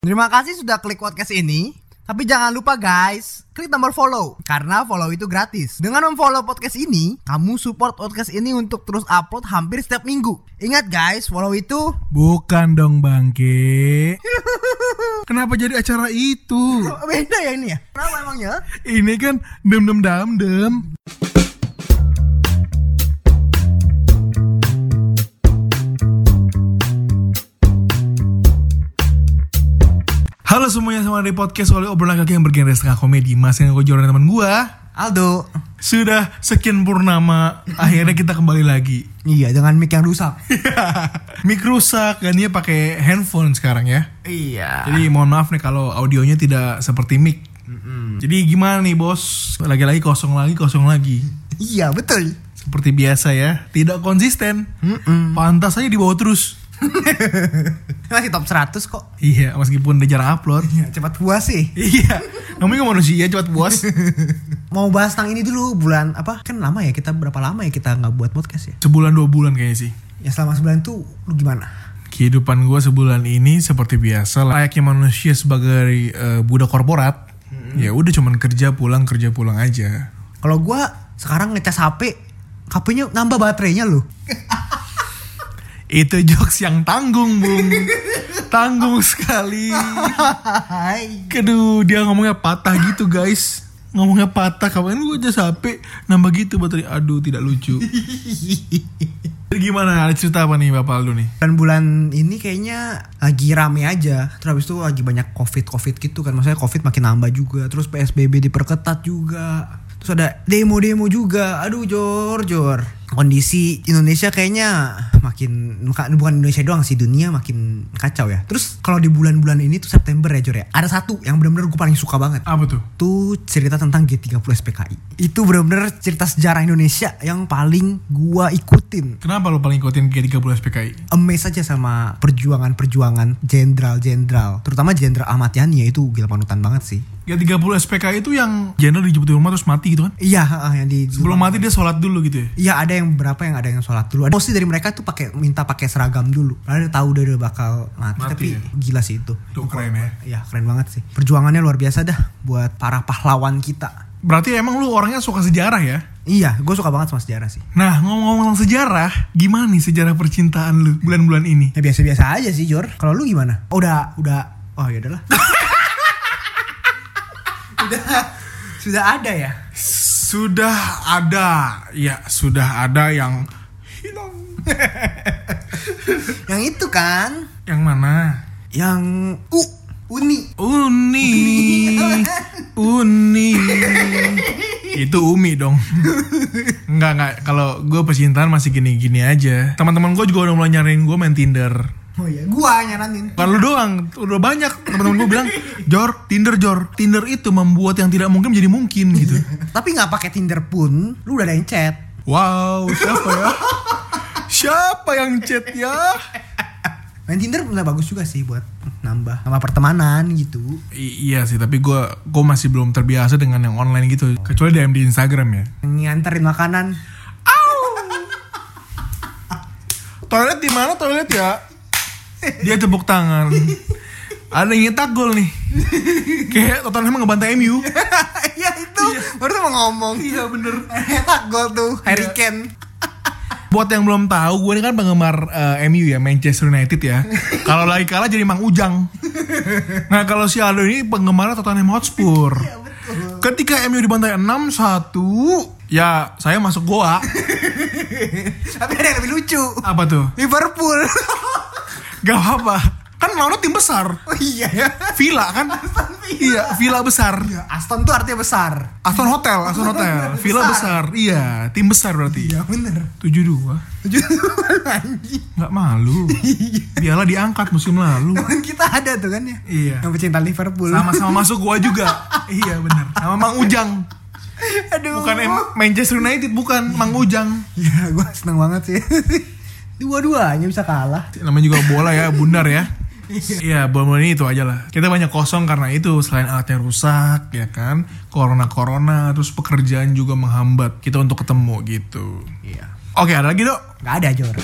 Terima kasih sudah klik podcast ini. Tapi jangan lupa guys, klik tombol follow karena follow itu gratis. Dengan memfollow podcast ini, kamu support podcast ini untuk terus upload hampir setiap minggu. Ingat guys, follow itu Bukan dong bangke. Kenapa jadi acara itu? beda ya ini ya. Kenapa emangnya? Ini kan dem dem dam dem. Halo semuanya sama di podcast oleh obrolan kaki yang bergenre setengah komedi Mas yang gue jualan teman gue Aldo. Sudah sekian purnama Akhirnya kita kembali lagi Iya, dengan mic yang rusak. Mic rusak dan dia pakai handphone sekarang ya iya. Jadi mohon maaf nih kalau audionya tidak seperti mic. Jadi gimana nih bos? Lagi-lagi kosong lagi, kosong lagi. Iya, betul. Seperti biasa ya, tidak konsisten. Pantas aja dibawa terus. Masih top 100 kok. Iya, meskipun udah jarang upload. Ya, cepat puas sih. iya, namanya manusia cepat puas. Mau bahas tentang ini dulu bulan apa? Kan lama ya kita berapa lama ya kita nggak buat podcast ya? Sebulan dua bulan kayaknya sih. Ya selama sebulan tuh lu gimana? Kehidupan gue sebulan ini seperti biasa layaknya manusia sebagai eh, budak korporat. Ya udah cuman kerja pulang kerja pulang aja. Kalau gua sekarang ngecas HP, HP-nya nambah baterainya loh. Itu jokes yang tanggung, Bung. tanggung sekali. Aduh, dia ngomongnya patah gitu, guys. Ngomongnya patah, kapan gue aja sampai nambah gitu baterai. Aduh, tidak lucu. Gimana? Ada cerita apa nih Bapak Aldo nih? Dan bulan ini kayaknya lagi rame aja. Terus habis itu lagi banyak covid-covid gitu kan. Maksudnya covid makin nambah juga. Terus PSBB diperketat juga. Terus ada demo-demo juga. Aduh jor jor. Kondisi Indonesia kayaknya makin bukan Indonesia doang sih dunia makin kacau ya. Terus kalau di bulan-bulan ini tuh September ya Jor ya. Ada satu yang benar-benar gue paling suka banget. Apa tuh? Itu cerita tentang G30 SPKI. Itu benar-benar cerita sejarah Indonesia yang paling gua ikutin Kenapa lo paling ikutin G30 SPKI? amazed aja sama perjuangan-perjuangan jenderal-jenderal, terutama jenderal Ahmad Yani ya itu gila panutan banget sih. G30 SPKI itu yang jenderal dijemput di rumah terus mati gitu kan? Iya, yang di Sebelum mati dia sholat dulu gitu ya? Iya ada yang berapa yang ada yang sholat dulu. Ada mostly dari mereka tuh pakai minta pakai seragam dulu. Karena dia tahu dia udah bakal mati. Mati Tapi ya? gila sih itu. Tuh keren ya. Iya keren banget sih. Perjuangannya luar biasa dah buat para pahlawan kita. Berarti emang lu orangnya suka sejarah ya? Iya, gue suka banget sama sejarah sih. Nah, ngomong-ngomong tentang sejarah, gimana nih sejarah percintaan lu bulan-bulan ini? Ya biasa-biasa aja sih Jor. Kalau lu gimana? Oh, udah, udah. Oh ya udahlah. udah, sudah ada ya. Sudah ada, ya sudah ada yang hilang. Yang itu kan, Yang mana? yang U, Uni. Uni, Uni. Itu Umi dong. Enggak enggak. Kalau gue percintaan masih gini-gini aja. Teman-teman gue juga udah mulai nyariin gue main Tinder. Oh iya, gua nyaranin. Kalau doang, udah banyak teman-teman gue bilang, Jor, Tinder Jor, Tinder itu membuat yang tidak mungkin menjadi mungkin gitu. Tapi nggak pakai Tinder pun, lu udah ada yang chat. Wow, siapa ya? Siapa yang chat ya? Main Tinder udah bagus juga sih buat nambah nama pertemanan gitu. I- iya sih, tapi gue gue masih belum terbiasa dengan yang online gitu. Kecuali DM di Instagram ya. Nganterin makanan. Toilet di mana toilet ya? Dia tepuk tangan. Ada yang nyetak gol nih. Kayak Tottenham ngebantai MU. Iya itu, baru tuh mau ngomong. Iya bener. Enak gol tuh, Harry Kane. Buat yang belum tahu, gue ini kan penggemar eh, MU ya, Manchester United ya. kalau lagi kalah jadi Mang Ujang. Nah kalau si Aldo ini penggemar Tottenham Hotspur. Ketika MU dibantai 6-1, ya saya masuk goa. Tapi ada yang lebih lucu. Apa tuh? Liverpool. Gak apa-apa. Kan lawannya tim besar. oh iya ya. Villa kan? Iya, Villa besar. Aston tuh artinya besar. Aston Hotel, Aston Hotel. Villa besar. Iya, tim besar berarti. Iya bener. 72. Anjing. Nggak malu. Piala diangkat musim lalu. Temen kita ada tuh kan ya. Iya. Yang pecinta Liverpool. Sama-sama masuk gua juga. iya bener. Sama Mang Ujang. Aduh. Bukan Manchester United, bukan Mang Ujang. Ya gue seneng banget sih. Dua-duanya bisa kalah. Namanya juga bola ya, bundar ya. Iya. iya, bola ini itu aja lah. Kita banyak kosong karena itu selain alatnya rusak ya kan, corona corona, terus pekerjaan juga menghambat kita untuk ketemu gitu. Iya. Oke, ada lagi dok? Gak ada Jor.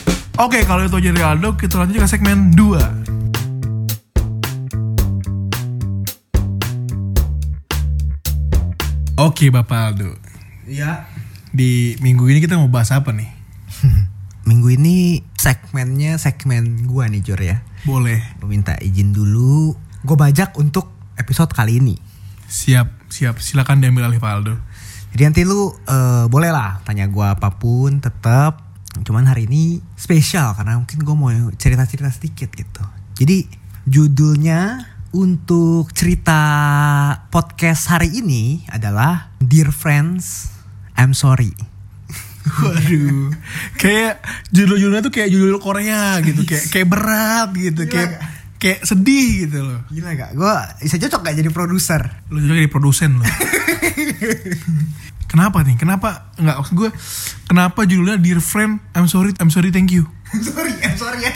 Oke, kalau itu jadi Aldo, kita lanjut ke segmen 2. Oke, Bapak Aldo. Iya. Di minggu ini kita mau bahas apa nih? Minggu ini segmennya segmen gua nih Jor ya. Boleh. Gue minta izin dulu. Gue bajak untuk episode kali ini. Siap, siap. Silakan diambil alih Pak Aldo. Jadi nanti lu eh, boleh lah tanya gua apa pun tetap. Cuman hari ini spesial karena mungkin gue mau cerita-cerita sedikit gitu. Jadi judulnya untuk cerita podcast hari ini adalah Dear Friends, I'm Sorry. Waduh. kayak judul-judulnya tuh kayak judul Korea gitu, kayak kayak berat gitu, Gila kayak gak? kayak sedih gitu loh. Gila gak? Gue bisa cocok gak jadi produser? Lu juga jadi produsen loh. kenapa nih? Kenapa nggak maksud gue? Kenapa judulnya Dear Friend, I'm sorry, I'm sorry, thank you. sorry, I'm sorry ya.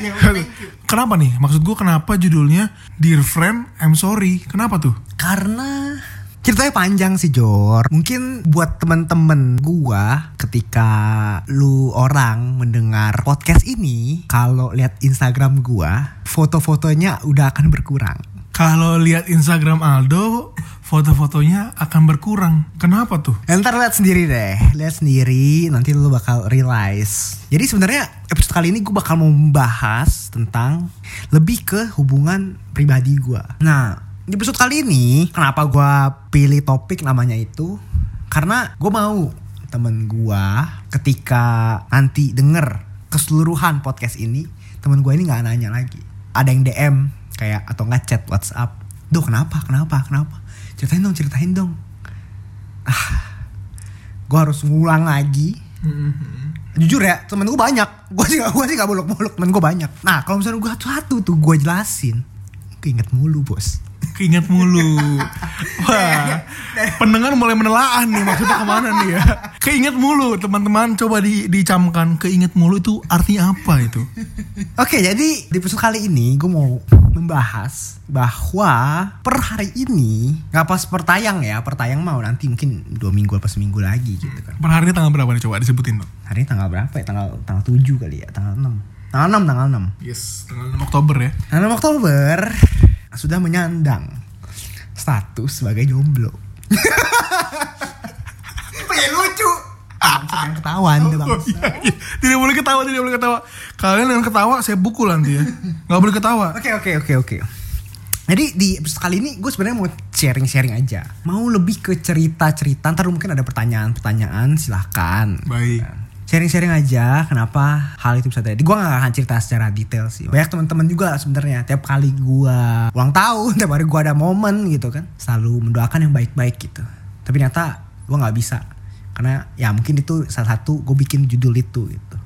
Kenapa nih? Maksud gue kenapa judulnya Dear Friend, I'm sorry? Kenapa tuh? Karena ceritanya panjang sih Jor. Mungkin buat temen-temen gua ketika lu orang mendengar podcast ini, kalau lihat Instagram gua, foto-fotonya udah akan berkurang. Kalau lihat Instagram Aldo, foto-fotonya akan berkurang. Kenapa tuh? Ya, Ntar lihat sendiri deh, lihat sendiri nanti lu bakal realize. Jadi sebenarnya episode kali ini gue bakal mau membahas tentang lebih ke hubungan pribadi gue. Nah, di episode kali ini kenapa gue pilih topik namanya itu? Karena gue mau temen gue ketika nanti denger keseluruhan podcast ini, temen gue ini nggak nanya lagi. Ada yang DM kayak atau nggak chat WhatsApp. Duh kenapa? Kenapa? Kenapa? Ceritain dong, ceritain dong gue harus ngulang lagi jujur ya temen gue banyak gue sih gak gue sih gak muluk-muluk temen gue banyak nah kalau misalnya gue satu-satu tuh gue jelasin keinget mulu bos Keinget mulu. Wah, pendengar mulai menelaah nih maksudnya ke mana nih ya. Keinget mulu teman-teman coba di, dicamkan keinget mulu itu artinya apa itu? oke jadi di episode kali ini gue mau membahas bahwa per hari ini nggak pas pertayang ya pertayang mau nanti mungkin dua minggu apa seminggu lagi gitu kan Per hari ini tanggal berapa nih coba disebutin dong. hari ini tanggal berapa ya tanggal tanggal 7 kali ya tanggal 6 tanggal 6 tanggal 6 Yes, tanggal 6 Oktober ya. Tanggal 6 Oktober sudah menyandang status sebagai jomblo. Pengen lucu. Jangan ketahuan tuh bang. Oh, iya, iya. Tidak boleh ketawa, tidak boleh ketawa. Kalian yang ketawa saya bukul nanti ya. Gak boleh ketawa. Oke oke oke oke. Jadi di episode kali ini gue sebenarnya mau sharing-sharing aja. Mau lebih ke cerita-cerita. Ntar mungkin ada pertanyaan-pertanyaan silahkan. Baik. Sharing-sharing aja kenapa hal itu bisa terjadi. Gue gak akan cerita secara detail sih. Banyak teman-teman juga sebenarnya tiap kali gue ulang tahun, tiap hari gue ada momen gitu kan, selalu mendoakan yang baik-baik gitu. Tapi ternyata gue nggak bisa karena ya mungkin itu salah satu gue bikin judul itu gitu.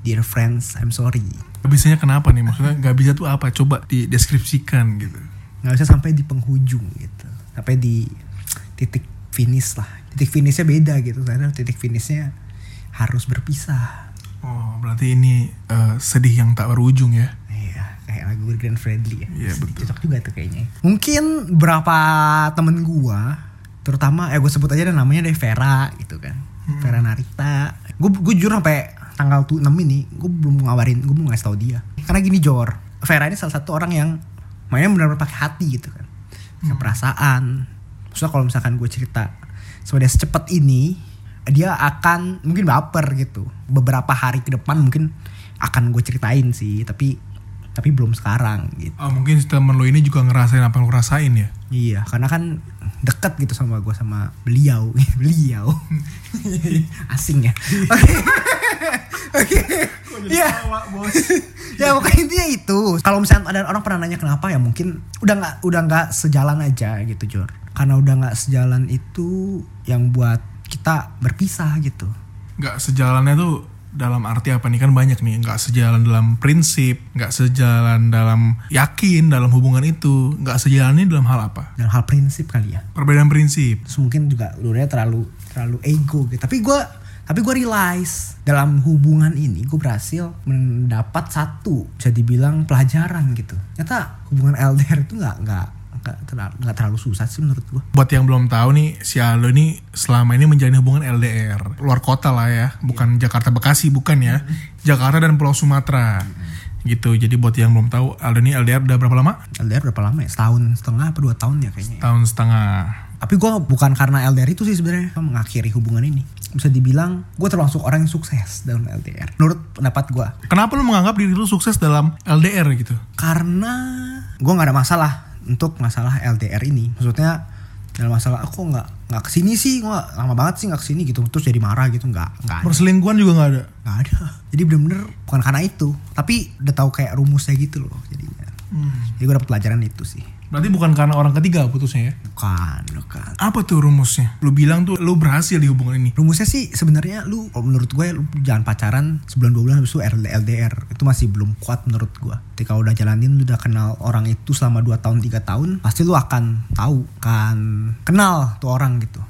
Dear friends, I'm sorry. Gak bisanya kenapa nih? Maksudnya gak bisa tuh apa? Coba dideskripsikan gitu. Nggak bisa sampai di penghujung gitu, sampai di titik finish lah. Titik finishnya beda gitu, karena titik finishnya harus berpisah. Oh, berarti ini eh, sedih yang tak berujung ya. Iya, kayak lagu Grand Friendly ya. Iya, betul. Cocok juga tuh kayaknya. Mungkin berapa temen gua, terutama eh gue sebut aja deh namanya deh Vera gitu kan. Hmm. Vera Narita. Gue gue jujur sampai tanggal tuh 6 ini gue belum ngabarin, gue belum ngasih tau dia. Karena gini Jor, Vera ini salah satu orang yang mainnya benar-benar pakai hati gitu kan. Pakai perasaan. Maksudnya kalau misalkan gue cerita dia secepat ini, dia akan mungkin baper gitu. Beberapa hari ke depan mungkin akan gue ceritain sih, tapi tapi belum sekarang gitu. Oh, mungkin temen lo ini juga ngerasain apa yang lo rasain ya. Iya, karena kan deket gitu sama gue sama beliau, beliau. Asing ya. Oke. Oke. Iya. ya pokoknya intinya itu. Kalau misalnya ada orang pernah nanya kenapa ya mungkin udah nggak udah nggak sejalan aja gitu Jor. Karena udah nggak sejalan itu yang buat kita berpisah gitu. Gak sejalannya tuh dalam arti apa nih kan banyak nih nggak sejalan dalam prinsip nggak sejalan dalam yakin dalam hubungan itu nggak sejalannya dalam hal apa Dalam hal prinsip kali ya. perbedaan prinsip Terus mungkin juga dulunya terlalu terlalu ego gitu. Tapi gue tapi gue realize dalam hubungan ini gue berhasil mendapat satu bisa dibilang pelajaran gitu. Ternyata hubungan LDR itu nggak nggak nggak terlalu, terlalu susah sih menurut gue. buat yang belum tahu nih si Aldo ini selama ini menjalin hubungan LDR luar kota lah ya bukan Jakarta Bekasi bukan ya. Jakarta dan Pulau Sumatera. Gitu jadi buat yang belum tahu Aldo ini LDR udah berapa lama? LDR berapa lama ya? Setahun setengah apa dua tahun ya kayaknya. ya? tahun setengah. Tapi gue bukan karena LDR itu sih sebenarnya. Gua mengakhiri hubungan ini. Bisa dibilang gue termasuk orang yang sukses dalam LDR menurut pendapat gue Kenapa lu menganggap diri lu sukses dalam LDR gitu? karena gue nggak ada masalah untuk masalah LDR ini. Maksudnya dalam masalah aku nggak nggak ke sini sih gue lama banget sih nggak ke sini gitu. Terus jadi marah gitu nggak nggak Perselingkuhan juga nggak ada. nggak ada. Jadi bener-bener bukan karena itu. Tapi udah tahu kayak rumusnya gitu loh jadinya. Jadi gue dapet pelajaran itu sih Berarti bukan karena orang ketiga putusnya ya? bukan bukan. Apa tuh rumusnya? Lu bilang tuh lu berhasil di hubungan ini. rumusnya sih sebenarnya lu kalau menurut gue lu jangan pacaran sebulan dua bulan habis itu LDR itu masih belum kuat menurut gue. Ketika udah jalanin lu udah kenal orang itu selama 2 tahun tiga tahun pasti lu akan tahu kan kenal tuh orang gitu.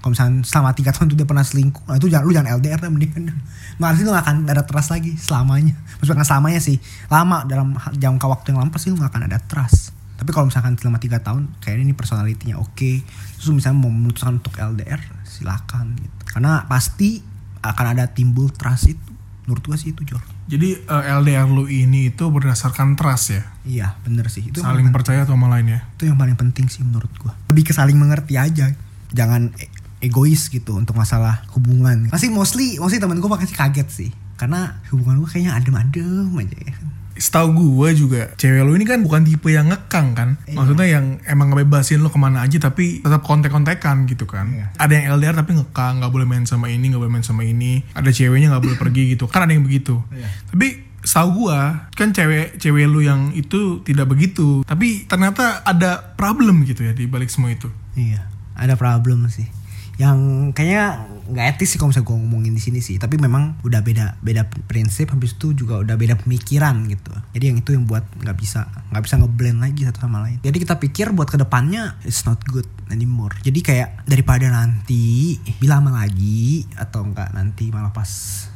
Kalau misalnya selama tiga tahun tuh dia pernah selingkuh nah itu jangan lu jangan LDR dah mendingan. Malah lu gak akan ada trust lagi selamanya. Maksudnya gak selamanya sih. Lama dalam jangka waktu yang lama pasti lu gak akan ada trust Tapi kalau misalkan selama 3 tahun Kayaknya ini personalitinya oke. Terus lu misalnya mau memutuskan untuk LDR Silakan gitu. Karena pasti akan ada timbul trust itu. Menurut gua sih itu Jor. Jadi eh, LDR lu ini itu berdasarkan trust ya? Iya bener sih. Itu Saling percaya tuh sama lain ya? itu yang paling penting sih menurut gua. Lebih ke saling mengerti aja. Jangan e- egois gitu untuk masalah hubungan. Pasti mostly mostly temen gua pasti kaget sih. Karena hubungan gua kayaknya adem-adem aja ya Setahu gue juga cewek lu ini kan bukan tipe yang ngekang kan? Maksudnya yang emang ngebebasin lu ke mana aja tapi tetap kontek-kontekan gitu kan? Iya. Ada yang LDR tapi ngekang nggak boleh main sama ini nggak boleh main sama ini. Ada ceweknya nggak boleh pergi gitu. Kan ada yang begitu. Iya. Tapi setahu gua kan cewek cewek lu yang itu tidak begitu. Tapi ternyata ada problem gitu ya di balik semua itu. Iya ada problem sih yang kayaknya nggak etis sih kalau misalnya gue ngomongin di sini sih. Tapi memang udah beda beda prinsip habis itu juga udah beda pemikiran gitu. Jadi yang itu yang buat nggak bisa nggak bisa ngeblend lagi satu sama lain. Jadi kita pikir buat ke depannya it's not good anymore. Jadi kayak daripada nanti bila lama lagi atau enggak nanti malah pas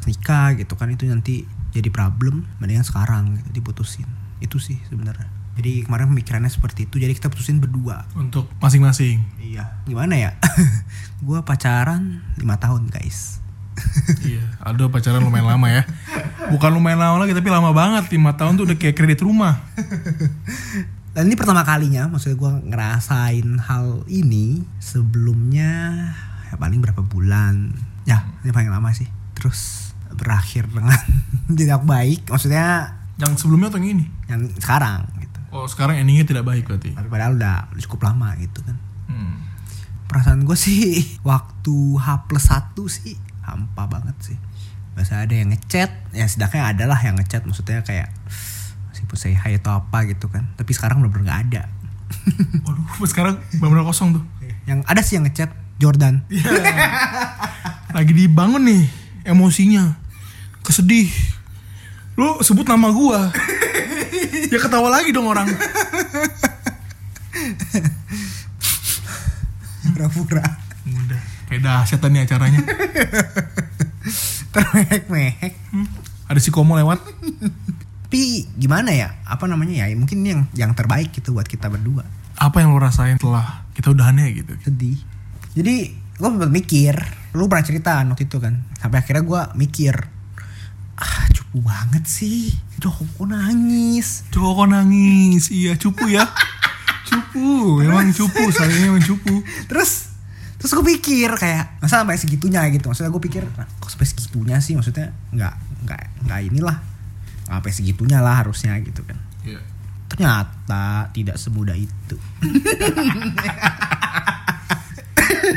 nikah gitu kan itu nanti jadi problem. Mendingan sekarang gitu, diputusin. Itu sih sebenarnya jadi kemarin pemikirannya seperti itu jadi kita putusin berdua untuk masing-masing Iya. Gimana ya? gua pacaran 5 tahun, guys. iya Aldo pacaran lumayan lama ya bukan lumayan lama lagi tapi lama banget 5 tahun tuh udah kayak kredit rumah Dan ini pertama kalinya maksudnya gua ngerasain hal ini sebelumnya ya paling berapa bulan. Ya, ini paling lama sih. Terus berakhir dengan tidak baik. Maksudnya yang sebelumnya atau yang ini yang sekarang. Oh sekarang endingnya tidak baik berarti padahal udah cukup lama gitu kan. Hmm. Perasaan gue sih waktu H plus 1 sih hampa banget sih. Biasa ada yang ngechat, ya setidaknya ada lah yang ngechat maksudnya kayak meskipun say hi atau apa gitu kan. Tapi sekarang bener-bener gak ada. Waduh, sekarang benar-benar kosong tuh. yang ada sih yang ngechat Jordan. Lagi dibangun nih emosinya. Kesedih. Lu sebut nama gua. ya ketawa lagi dong orang. Pura-pura. Udah. Kayak dahsyat nih acaranya. Termehek-mehek. Hmm. Ada si Komo lewat. Tapi gimana ya? Apa namanya ya? Mungkin ini yang yang terbaik gitu buat kita berdua. Apa yang lu rasain setelah kita udahannya gitu? Sedih. Jadi gue sempat mikir. Lu pernah cerita waktu itu kan. Sampai akhirnya gue mikir. Ah cupu banget sih. Kok nangis. Kok nangis. Iya, cupu ya. cupu, memang cupu, sayangnya memang cupu. Terus terus gue pikir kayak masa sampai segitunya gitu maksudnya gue pikir nah, kok sampai segitunya sih maksudnya nggak nggak nggak inilah nggak sampai segitunya lah harusnya gitu kan Iya. ternyata tidak semudah itu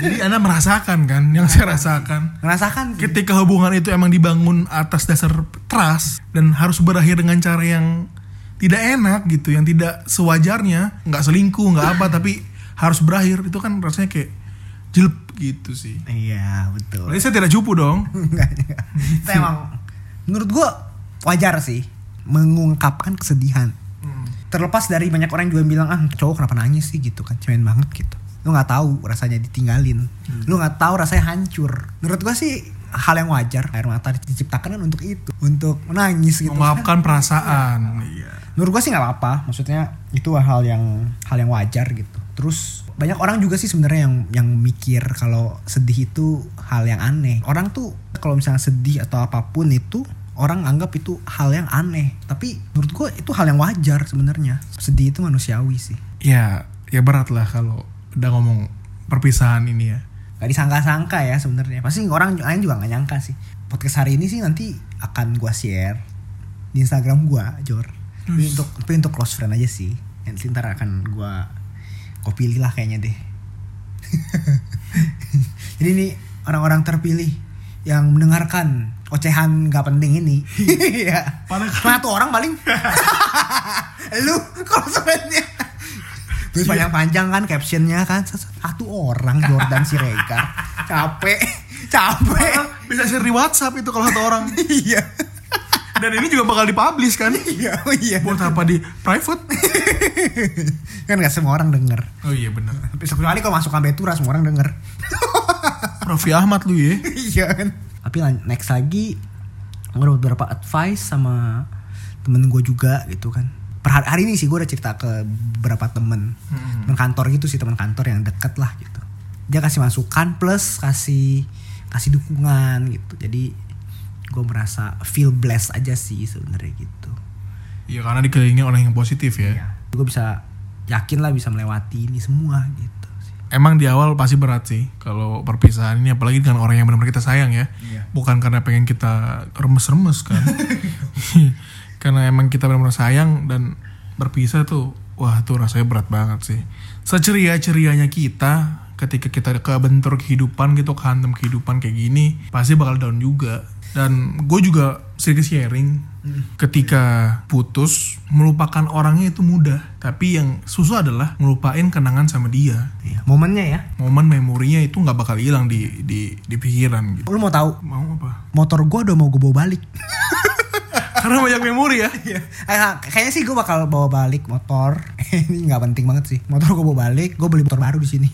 Jadi Anda merasakan kan yang saya rasakan. ngerasakan Ketika hubungan itu emang dibangun atas dasar trust dan harus berakhir dengan cara yang tidak enak gitu, yang tidak sewajarnya, nggak selingkuh, nggak apa, tapi harus berakhir itu kan rasanya kayak jelek gitu sih. iya betul Berarti saya tidak cupu dong. Enggak, enggak. Itu emang menurut gue wajar sih mengungkapkan kesedihan terlepas dari banyak orang juga bilang ah cowok kenapa nangis sih gitu kan cemen banget gitu lu nggak tahu rasanya ditinggalin. Lu nggak tahu rasanya hancur. Menurut gua sih hal yang wajar air mata diciptakan kan untuk itu untuk menangis gitu. Memaafkan perasaan. Iya. menurut gua sih nggak apa-apa. Maksudnya itu hal yang hal yang wajar gitu. Terus banyak orang juga sih sebenarnya yang yang mikir kalau sedih itu hal yang aneh. Orang tuh kalau misalnya sedih atau apa pun itu orang anggap itu hal yang aneh. Tapi menurut gua itu hal yang wajar sebenarnya. Sedih itu manusiawi sih. Ya, ya berat lah kalau udah ngomong perpisahan ini ya. Gak disangka-sangka ya sebenarnya. Pasti orang lain juga gak nyangka sih. Podcast hari ini sih nanti akan gua share di Instagram gua, Jor. Tapi untuk tapi untuk close friend aja sih. Nanti ntar akan gua gua pilih lah kayaknya deh. Jadi ini orang-orang terpilih yang mendengarkan ocehan gak penting ini. Iya. Satu orang paling. Lu close friendnya. Terus panjang-panjang kan captionnya kan. Satu orang Jordan Siregar. Capek. Capek. Bisa share di WhatsApp itu kalau satu orang. iya. Dan ini juga bakal dipublish kan? iya oh iya. Buat apa di private? kan nggak semua orang denger. Oh iya bener. tapi kecuali kalau masuk Betura semua orang denger. Raffi Ahmad lu ya. iya kan. Tapi next lagi gue beberapa advice sama temen gue juga gitu kan per hari, hari ini sih gue udah cerita ke beberapa temen Hmm. temen kantor gitu sih temen kantor yang deket lah gitu dia kasih masukan plus kasih kasih dukungan gitu jadi gue merasa feel blessed aja sih sebenarnya gitu Iya karena dikelilingi oleh yang positif ya. gue bisa yakin lah bisa melewati ini semua gitu sih. Emang di awal pasti berat sih kalau perpisahan ini apalagi dengan orang yang benar-benar kita sayang ya. Iya. Bukan karena pengen kita remes-remes kan. karena emang kita benar-benar sayang dan berpisah tuh wah tuh rasanya berat banget sih. Seceria-cerianya kita ketika kita kebentur kehidupan gitu kehantam kehidupan kayak gini pasti bakal down juga. Dan gue juga sedikit sharing ketika putus melupakan orangnya itu mudah. Tapi yang susah adalah ngelupain kenangan sama dia. Iya, momennya ya. Momen memorinya itu nggak bakal hilang di di di pikiran gitu. Lu mau tahu? Mau apa? Motor gue udah mau gue bawa balik karena banyak memori ya Iya. Eh, kayaknya sih gue bakal bawa balik motor. Ini nggak penting banget sih. Motor gue bawa balik, gue beli motor baru di sini.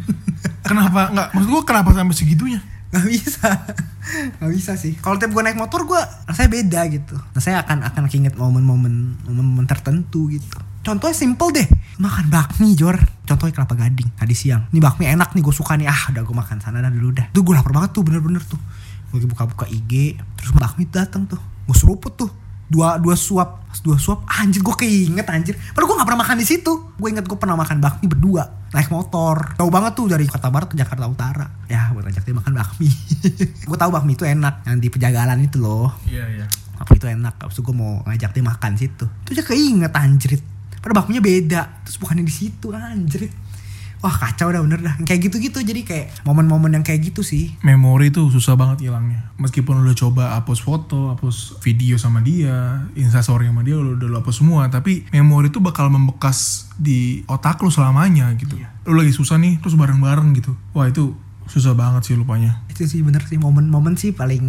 Kenapa nggak maksud gue kenapa sampai segitunya Gak bisa, gak bisa sih. Kalau tiap gue naik motor gue rasanya beda gitu. Nah saya akan akan keinget momen-momen momen-momen tertentu gitu. Contohnya simple deh, makan bakmi Jor. Contohnya kelapa gading tadi siang. Ini bakmi enak nih gue suka nih. Ah udah gue makan sana dah dulu dah. Tuh gue lapar banget tuh bener-bener tuh. Gue buka-buka IG, terus bakmi datang tuh. Gue seruput tuh. Dua dua suap, dua suap, anjir gue keinget anjir. Padahal gue gak pernah makan di situ. Gue inget gue pernah makan bakmi berdua naik motor. Tahu banget tuh dari Jakarta Barat ke Jakarta Utara. Ya, gue ajak dia makan bakmi. gue tahu bakmi itu enak yang di penjagalan itu loh. iya iya Bakmi itu enak. Abis itu gue mau ngajak dia makan situ. Itu aja keinget anjrit. Padahal bakminya beda. Terus bukannya di situ anjrit. Wah kacau dah bener dah. Kayak gitu-gitu jadi kayak momen-momen yang kayak gitu sih. memori tuh susah banget hilangnya meskipun lo udah coba hapus foto hapus video sama dia instastory sama dia lo udah lo hapus semua tapi memori tuh bakal membekas di otak lo selamanya gitu lo lagi susah nih terus bareng-bareng gitu wah itu susah banget sih lupanya Itu sih bener sih momen-momen sih paling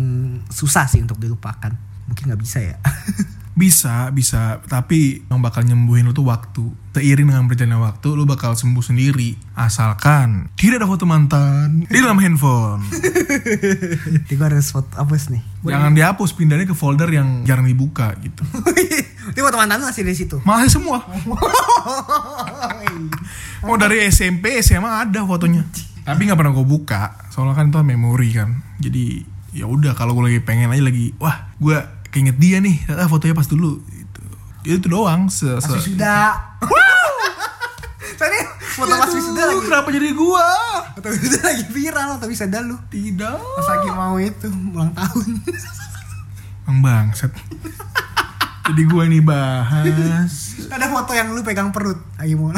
susah sih untuk dilupakan. Mungkin nggak bisa ya. bisa bisa tapi yang bakal nyembuhin lo tuh waktu seiring dengan berjalannya waktu lo bakal sembuh sendiri asalkan tidak ada foto mantan di dalam handphone Jadi gue harus foto hapus nih. jangan dihapus pindahnya ke folder yang jarang dibuka gitu Ini foto mantan lu masih di situ. masih semua Oh dari SMP SMA ada fotonya. Tapi nggak pernah gue buka. Soalnya kan itu memori kan. Jadi ya udah kalau gue lagi pengen aja lagi, wah gue keinget dia nih. Ah, fotonya pas dulu. Itu, itu doang. Se, se- wisuda. Tadi foto pas wisuda Aduh, lagi. Kenapa jadi gua? Foto wisuda lagi viral tapi wisuda lu. Tidak. Pas lagi mau itu ulang tahun. Bang bangset. jadi gue ini bahas. Ada foto yang lu pegang perut lagi mau.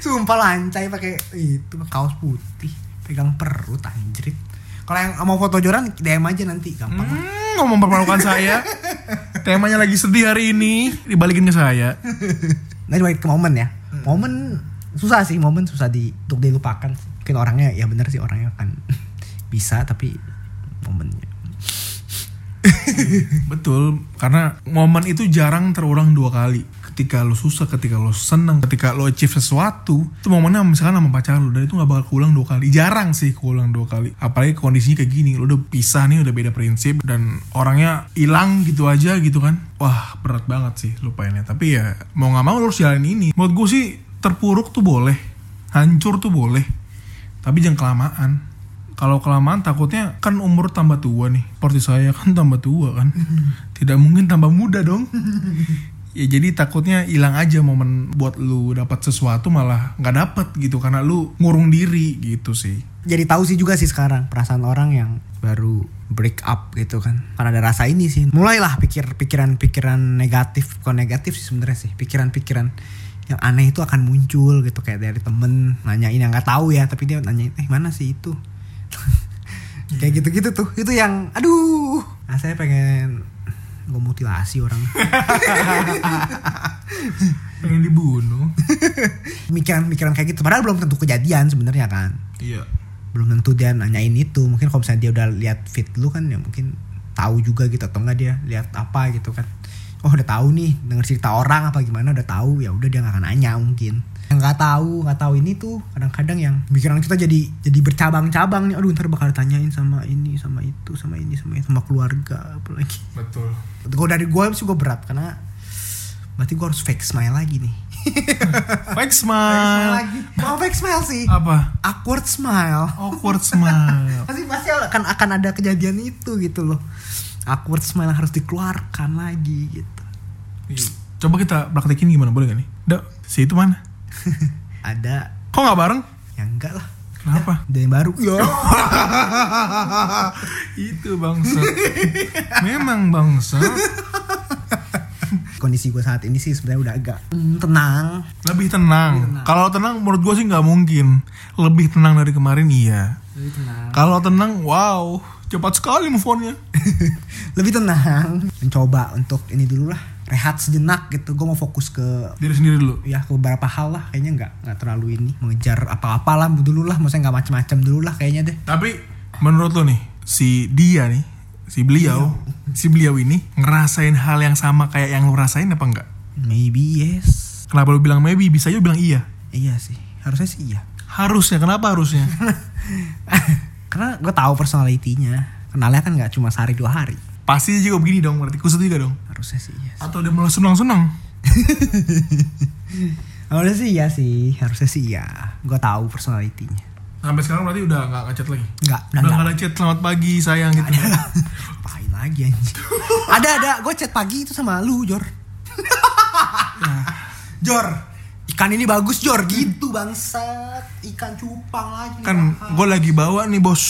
Sumpah lancai pakai itu kaos putih, pegang perut anjrit. Kalau yang mau foto joran DM aja nanti gampang. Hmm, ngomong mempermalukan saya. Temanya lagi sedih hari ini, dibalikin ke saya. Nah balik ke momen ya. Momen susah sih, momen susah di untuk dilupakan. Mungkin orangnya ya bener sih orangnya kan bisa tapi momennya. Betul, karena momen itu jarang terulang dua kali. Ketika lo susah, ketika lo seneng, ketika lo achieve sesuatu, itu momennya misalkan sama pacar lo, dan itu gak bakal keulang dua kali. Jarang sih keulang dua kali. Apalagi kondisinya kayak gini, lo udah pisah nih, udah beda prinsip, dan orangnya hilang gitu aja gitu kan. Wah, berat banget sih lupainnya. Tapi ya, mau gak mau lo harus jalanin ini. Menurut gue sih, terpuruk tuh boleh, hancur tuh boleh. Tapi jangan kelamaan kalau kelamaan takutnya kan umur tambah tua nih seperti saya kan tambah tua kan tidak mungkin tambah muda dong Ya jadi takutnya hilang aja momen buat lu dapat sesuatu malah nggak dapet gitu karena lu ngurung diri gitu sih. Jadi tahu sih juga sih sekarang perasaan orang yang baru break up gitu kan. Karena ada rasa ini sih. Mulailah pikir pikiran-pikiran negatif, bukan negatif sih sebenarnya sih. Pikiran-pikiran yang aneh itu akan muncul gitu kayak dari temen nanyain yang nggak tahu ya tapi dia nanyain eh mana sih itu kayak gitu-gitu tuh itu yang aduh nah, saya pengen gue mutilasi orang. Pengen dibunuh. pikiran-pikiran kayak gitu. Padahal belum tentu kejadian sebenarnya kan. Iya. belum tentu dia nanyain itu. Mungkin kalau misalnya dia udah lihat fit lu kan ya mungkin tahu juga gitu. Atau enggak dia lihat apa gitu kan. Oh udah tahu nih denger cerita orang apa gimana udah tahu ya udah dia nggak akan nanya mungkin yang nggak tahu nggak tahu ini tuh kadang-kadang yang pikiran kita jadi jadi bercabang-cabang nih. Aduh ntar bakal ditanyain sama ini sama itu sama ini sama itu sama keluarga apalagi Betul. gue dari gue sih gue berat karena berarti gue harus fake smile lagi nih. Fake smile lagi. Mau fake smile sih. Apa? awkward smile. Awkward smile. pasti pasti akan akan ada kejadian itu gitu loh. Awkward smile harus dikeluarkan lagi gitu. Coba kita praktekin gimana? Boleh gak nih? Dak, si itu mana? ada Kok nggak bareng? yang enggak lah Kenapa? ada yang baru ya itu bangsa. Memang bangsa. kondisi gue saat ini sih sebenarnya udah agak tenang Lebih tenang. Kalau tenang menurut gue sih nggak mungkin. Lebih tenang dari kemarin iya. lebih tenang Kalau tenang, wow, cepat sekali move on-nya. lebih tenang mencoba untuk ini dulu lah rehat sejenak gitu. Gue mau fokus ke Diri sendiri dulu. ya ke beberapa hal lah. Kayaknya nggak nggak terlalu ini. Mengejar apa-apa lah dulu lah. Maksudnya nggak macem-macem dulu lah kayaknya deh. Tapi menurut lo nih, si dia nih, si beliau, si beliau ini ngerasain hal yang sama kayak yang lo rasain apa enggak? maybe yes. Kenapa lo bilang maybe? Bisa aja bilang iya. iya sih. Harusnya sih iya. Harusnya, kenapa harusnya? karena gue tahu personalitinya kenalnya kan nggak cuma sehari dua hari. Pasti juga begini dong, berarti kusut juga dong. Harusnya sih iya sih. Atau dia malah senang-senang. harusnya sih iya sih harusnya sih iya. Gue tahu personalitinya Sampai sekarang berarti udah nggak ngechat lagi? nggak udah nggak. ada chat, selamat pagi sayang gitu. Apain lagi anjing? Ada ada. Gue chat pagi itu sama lu Jor. Jor ikan ini bagus Jor. Gitu bangsat. Ikan cupang lagi kan gue lagi bawa nih bos.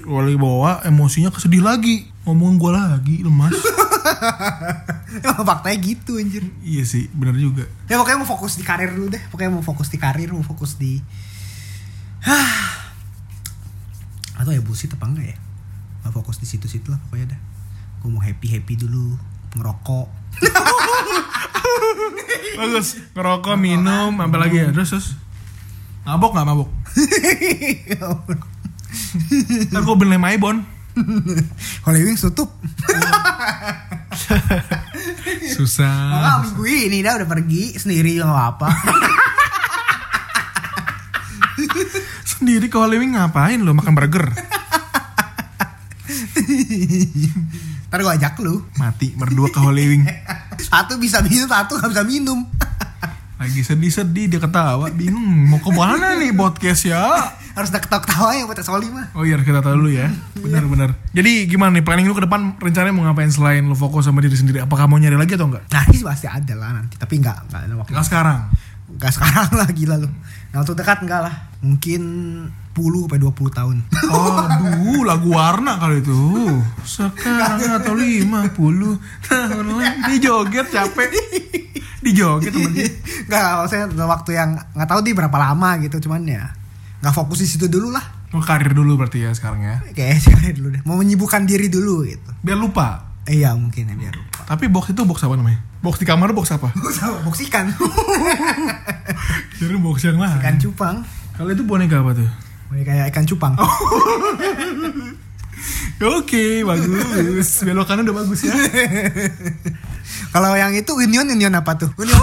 Gue lagi bawa emosinya kesedih lagi ngomong gue lagi lemas. Emang faktanya gitu anjir. Iya sih bener juga. Ya pokoknya mau fokus di karir dulu deh. Pokoknya mau fokus di karir Mau fokus di Hah. Atau ya bullshit apa enggak ya? Mau fokus di situ-situ lah pokoknya dah. Gue mau happy-happy dulu Ngerokok. Bagus ngerokok minum apa lagi ya? Terus terus? Mabok nggak mabok? Gue beli maibon Holy Wings tutup. Susah. Ah, minggu ini dah udah pergi Sendiri juga gak apa sendiri ke Hollywood ngapain lo makan burger? Ntar gue ajak lu. Mati berdua ke Hollywood Satu bisa minum Satu gak bisa minum. Lagi sedih-sedih dia ketawa bingung mau ke mana nih podcast ya Harus udah ketawa-ketawa ya buat Soli mah Oh iya kita tahu dulu ya. Benar-benar Jadi gimana nih planning lu ke depan Rencananya mau ngapain selain lu fokus sama diri sendiri? Apakah mau nyari lagi atau enggak? Nah ini pasti ada lah nanti Tapi enggak Enggak ada waktu. Enggak sekarang? Enggak sekarang lah gila lu. Nah untuk dekat enggak lah. Mungkin 10 sampai 20 tahun. Aduh lagu warna kali itu. Sekarang atau 50 tahun lagi. Di joget capek. Di joget temen dia. Enggak maksudnya waktu yang Enggak tahu di berapa lama gitu Cuman ya Enggak fokus di situ dulu lah Mau karir dulu berarti ya sekarang ya Kayak cewek dulu deh Mau menyibukkan diri dulu gitu Biar lupa Eh, Iya mungkin ya biar lupa Tapi box itu box apa namanya? Box di kamar box apa? Sama box ikan Kira box yang lain Ikan cupang Kalau itu boneka apa tuh? Ini kayak ikan cupang Oke, bagus. Belok kanan udah bagus ya. Kalau yang itu union union apa tuh? Union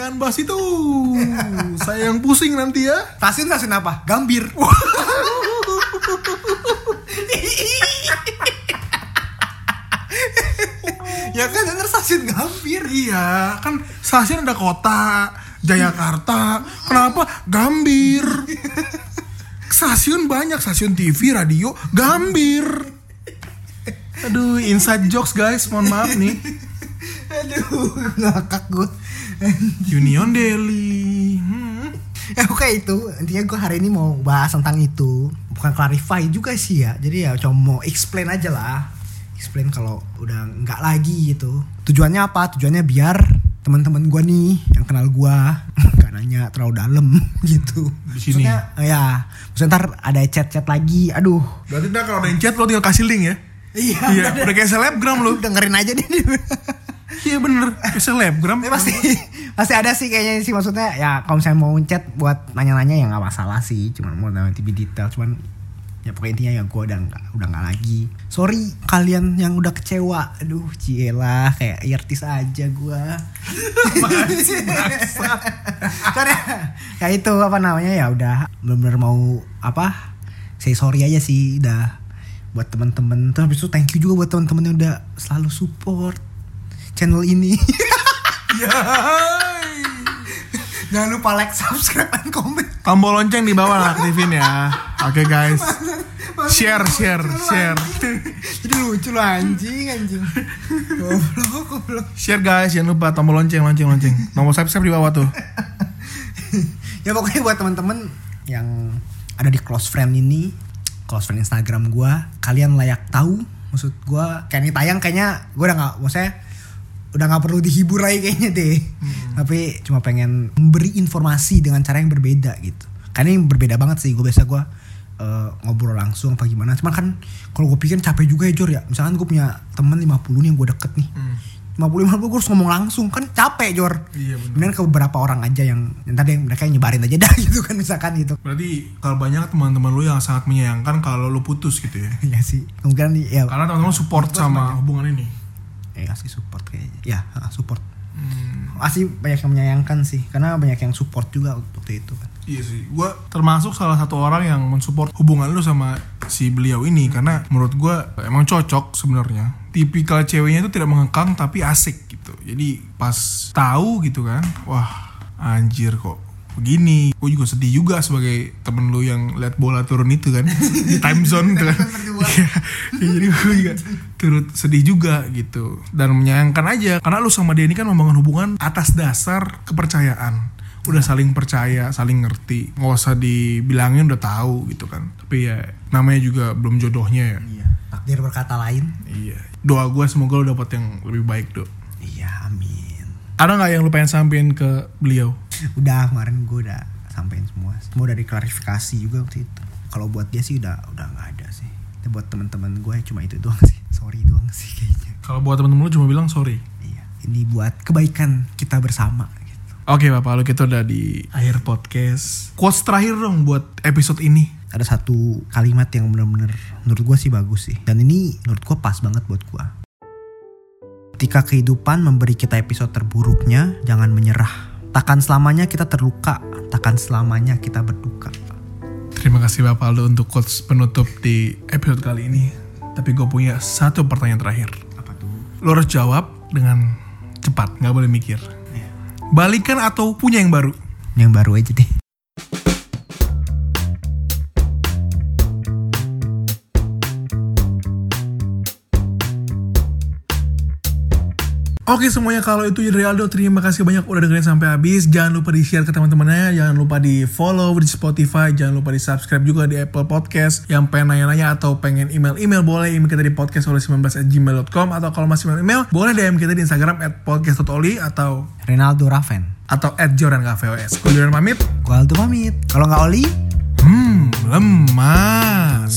jangan bahas itu. Saya yang pusing nanti ya. Stasiun stasiun apa? Gambir Ya kan denger stasiun Gambir Iya, kan stasiun ada kota, Jayakarta. Kenapa Gambir? Stasiun banyak, stasiun TV, radio, Gambir. Aduh, inside jokes guys, mohon maaf nih. Aduh, ngakak gue. Union Delhi. Hmm. Ya oke itu. Intinya gue hari ini mau bahas tentang itu. Bukan clarify juga sih ya. Jadi ya cuma mau explain aja lah. Explain kalau udah nggak lagi gitu. Tujuannya apa? Tujuannya biar teman-teman gue nih yang kenal gue gak nanya terlalu dalam gitu. Di sini. Maksudnya, ya. Maksudnya ntar ada chat-chat lagi. Aduh. Berarti ntar kalau ada yang chat lo tinggal kasih link ya. iya. Iya, udah kayak selebgram lo. dengerin aja deh Iya bener, kayak selebgram. Ya, pasti. Pasti ada sih kayaknya sih. Maksudnya ya kalau misalnya mau chat buat nanya-nanya ya nggak masalah sih. Cuman mau nanti lebih detail cuman ya pokoknya intinya ya gue udah nggak udah nggak lagi. Sorry kalian yang udah kecewa. Aduh cielah kayak artis aja gue karena ya itu apa namanya ya udah. Benar-benar mau apa say sorry aja sih udah. Buat teman-teman terus habis itu thank you juga buat teman-teman yang udah selalu support channel ini Jangan lupa like, subscribe, dan komen. Tombol lonceng di bawah aktifin ya. Oke guys. Share, share, share. Jadi lucu lo anjing, anjing. Goblok, goblok. Share guys, jangan lupa tombol lonceng, lonceng, lonceng. Tombol subscribe di bawah tuh. ya pokoknya buat teman-teman yang ada di close friend ini, close friend Instagram gua, kalian layak tahu maksud gua kayak ini tayang kayaknya gua udah nggak maksudnya udah nggak perlu dihibur lagi kayaknya deh. Tapi cuma pengen memberi informasi dengan cara yang berbeda gitu. Karena yang berbeda banget sih gue biasa gue eh, ngobrol langsung apa gimana. Cuman kan kalau gue pikir capek juga ya Jor ya. Misalkan gue punya temen 50 nih yang gue deket nih. 50 50 gue harus ngomong langsung. Kan capek Jor. Iya, bener. Ke beberapa orang aja yang yang tadi yang mereka yang nyebarin aja dah gitu kan misalkan gitu. Berarti kalau banyak teman-teman lu yang sangat menyayangkan kalau lu putus gitu ya. Iya sih. Kemungkinan ya. Karena teman-teman support sama hubungan ini. Eh asli support kayaknya ya support Hmm, asli banyak yang menyayangkan sih karena banyak yang support juga waktu itu kan iya sih. Gua termasuk salah satu orang yang mensupport hubungan lu sama si beliau ini karena menurut gua emang cocok sebenarnya. Tipikal ceweknya itu tidak mengekang tapi asik gitu. Jadi pas tahu gitu kan, wah anjir kok begini. Gue juga sedih juga sebagai temen lu yang lihat bola turun itu kan. Di time zone kan. Iya. Ya, jadi gue juga turut sedih juga gitu. Dan menyayangkan aja karena lu sama dia ini kan membangun hubungan atas dasar kepercayaan. Udah saling percaya saling ngerti. Nggak usah dibilangin udah tahu gitu kan. Tapi ya namanya juga belum jodohnya ya. Iya takdir berkata lain. Iya. Doa gue semoga lu dapat yang lebih baik dok ada nggak yang lu pengen sampein ke beliau? Udah kemarin gue udah sampein semua. Semua udah diklarifikasi juga waktu itu. Kalau buat dia sih udah udah nggak ada sih. Tapi buat teman-teman gue cuma itu doang sih. Sorry doang sih kayaknya. Kalau buat temen-temen lu cuma bilang sorry? Iya. Ini buat kebaikan kita bersama gitu. Oke Bapak, lu kita udah di akhir podcast. Quotes terakhir dong buat episode ini. ada satu kalimat yang bener-bener menurut gue sih bagus sih. Dan ini menurut gue pas banget buat gue ketika kehidupan memberi kita episode terburuknya jangan menyerah takkan selamanya kita terluka takkan selamanya kita berduka Terima kasih Bapak Aldo untuk quotes penutup di episode kali ini. Tapi gue punya satu pertanyaan terakhir. apa tuh Lo harus jawab dengan cepat, nggak boleh mikir. Balikan atau punya yang baru? yang baru aja deh Oke semuanya kalau itu dari Aldo terima kasih banyak udah dengerin sampai habis jangan lupa di share ke teman-temannya jangan lupa di follow di Spotify jangan lupa di subscribe juga di Apple Podcast yang pengen nanya-nanya atau pengen email-email boleh email kita di podcast oleh 19 at gmail.com atau kalau masih mau email boleh DM kita di Instagram at podcast.oli atau Renaldo Raven atau at Joran KVOS. Gue Joran pamit. gue Aldo pamit kalau nggak Oli Hmm, lemah.